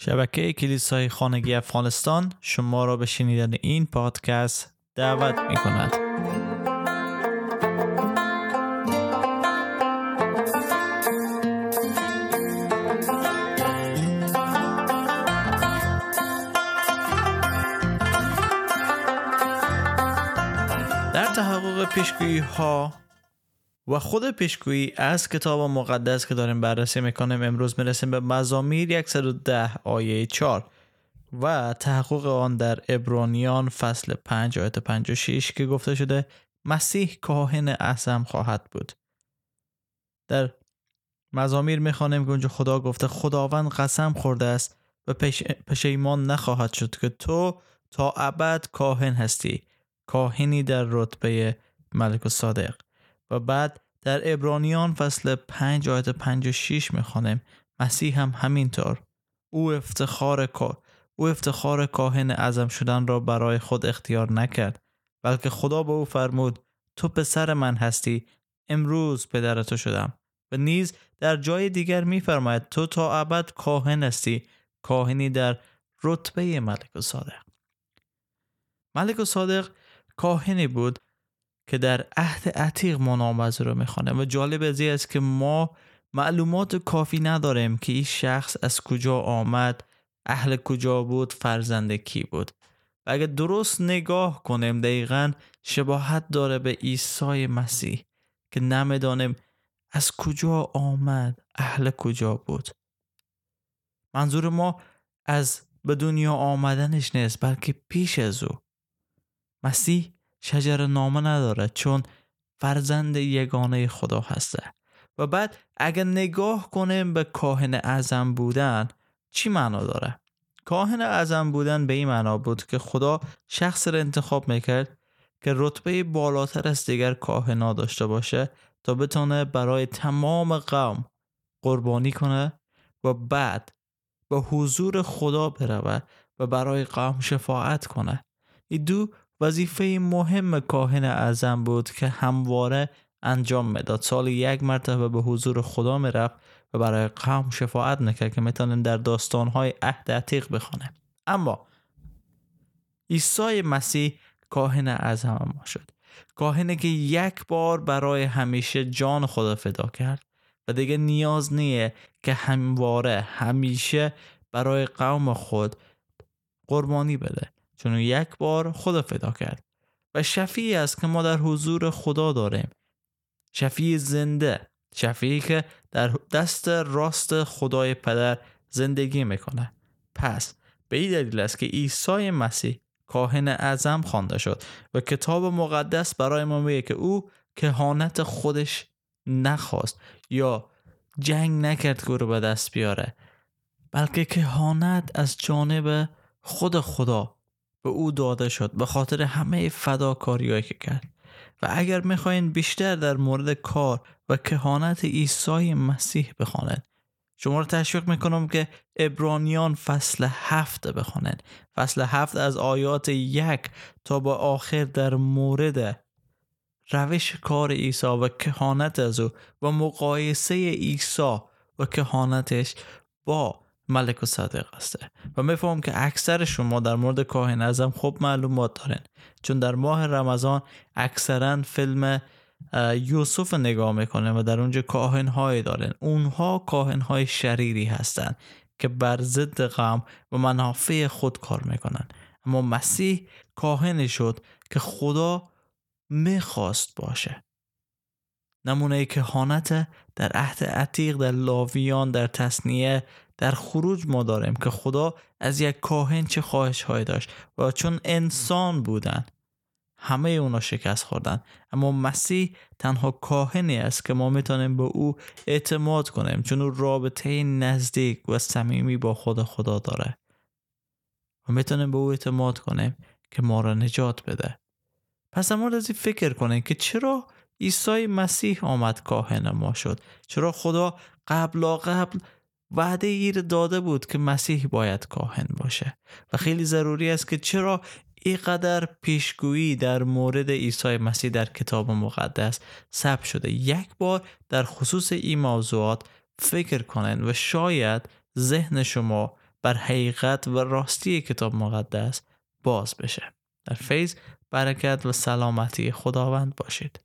شبکه کلیسای خانگی افغانستان شما را به شنیدن این پادکست دعوت می کند. در تحقق پیشگویی ها و خود پیشگویی از کتاب مقدس که داریم بررسی می‌کنیم امروز می‌رسیم به مزامیر 110 آیه 4 و تحقق آن در ابرانیان فصل 5 آیه 56 که گفته شده مسیح کاهن اعظم خواهد بود. در مزامیر می‌خوانیم که اونجا خدا گفته خداوند قسم خورده است و پشیمان نخواهد شد که تو تا ابد کاهن هستی کاهنی در رتبه ملک و صادق. و بعد در ابرانیان فصل 5 آیت 56 می‌خوانیم. مسیح هم همینطور. او افتخار او افتخار کاهن اعظم شدن را برای خود اختیار نکرد بلکه خدا به او فرمود تو پسر من هستی امروز پدر تو شدم. و نیز در جای دیگر میفرماید تو تا ابد کاهن هستی کاهنی در رتبه ملک و صادق. ملک و صادق کاهنی بود که در عهد عتیق نام رو می‌خوانه و جالب از است که ما معلومات کافی نداریم که این شخص از کجا آمد اهل کجا بود فرزند کی بود. و اگر درست نگاه کنیم دقیقا شباهت داره به عیسی مسیح که نمی‌دانیم از کجا آمد اهل کجا بود. منظور ما از به دنیا آمدنش نیست بلکه پیش از او. مسیح شجر نامه نداره چون فرزند یگانه خدا هسته و بعد اگر نگاه کنیم به کاهن اعظم بودن چی معنا داره؟ کاهن اعظم بودن به این معنا بود که خدا شخص را انتخاب می‌کرد که رتبه بالاتر از دیگر کاهنا داشته باشه تا بتونه برای تمام قوم قربانی کنه و بعد به حضور خدا بروه و برای قوم شفاعت کنه این دو وظیفه مهم کاهن اعظم بود که همواره انجام می‌داد. سال یک مرتبه به حضور خدا می‌رفت و برای قوم شفاعت نکرد که می‌تونیم در داستانهای عهد عتیق بخوانیم اما عیسی مسیح کاهن اعظم ما شد. کاهنی که یک بار برای همیشه جان خدا فدا کرد و دیگه نیاز نیه که همواره همیشه برای قوم خود قربانی بده. چون یک بار خدا فدا کرد و شفیعی است که ما در حضور خدا داریم. شفیع زنده شفیعی که در دست راست خدای پدر زندگی می‌کنه. پس به این دلیل است که عیسی مسیح کاهن اعظم خوانده شد و کتاب مقدس برای ما میگه که او کهانت خودش نخواست یا جنگ نکرد که رو به دست بیاره بلکه کهانت از جانب خود خدا به او داده شد به خاطر همه فداکاریهایی که کرد. و اگر می‌خواین بیشتر در مورد کار و کهانت عیسی مسیح بخوانید شما رو تشویق می‌کنم که ابرانیان فصل هفت بخوانید. فصل هفت از آیات یک تا به آخر در مورد روش کار عیسی و کهانت از او و مقایسه عیسی و کهانتش با ملک و صادق هسته. و میفهم که اکثر شما در مورد کاهن ازم خوب معلومات دارن چون در ماه رمضان اکثرا فیلم یوسف نگاه می‌کنن و در اونجا کاهن های دارن. اونها کاهن های شریری هستند که بر ضد غم و منافع خود کار می‌کنن. اما مسیح کاهن شد که خدا می‌خواست باشه. نمونه کهانت در عهد عتیق در لاویان در تصنیه در خروج ما داریم که خدا از یک کاهن چه خواهش های داشت و چون انسان بودن همه اونا شکست خوردن. اما مسیح تنها کاهنی است که ما می‌تونیم به او اعتماد کنیم چون او رابطه نزدیک و صمیمی با خدا خدا داره. و می‌تونیم به او اعتماد کنیم که ما را نجات بده. پس اما از فکر کنیم که چرا عیسی مسیح آمد کاهن ما شد؟ چرا خدا قبل قبل وعده ایر داده بود که مسیح باید کاهن باشه. و خیلی ضروری است که چرا اینقدر پیشگویی در مورد عیسی مسیح در کتاب مقدس ثبت شده. یک بار در خصوص این موضوعات فکر کنن و شاید ذهن شما بر حقیقت و راستی کتاب مقدس باز بشه. در فیض برکت و سلامتی خداوند باشید.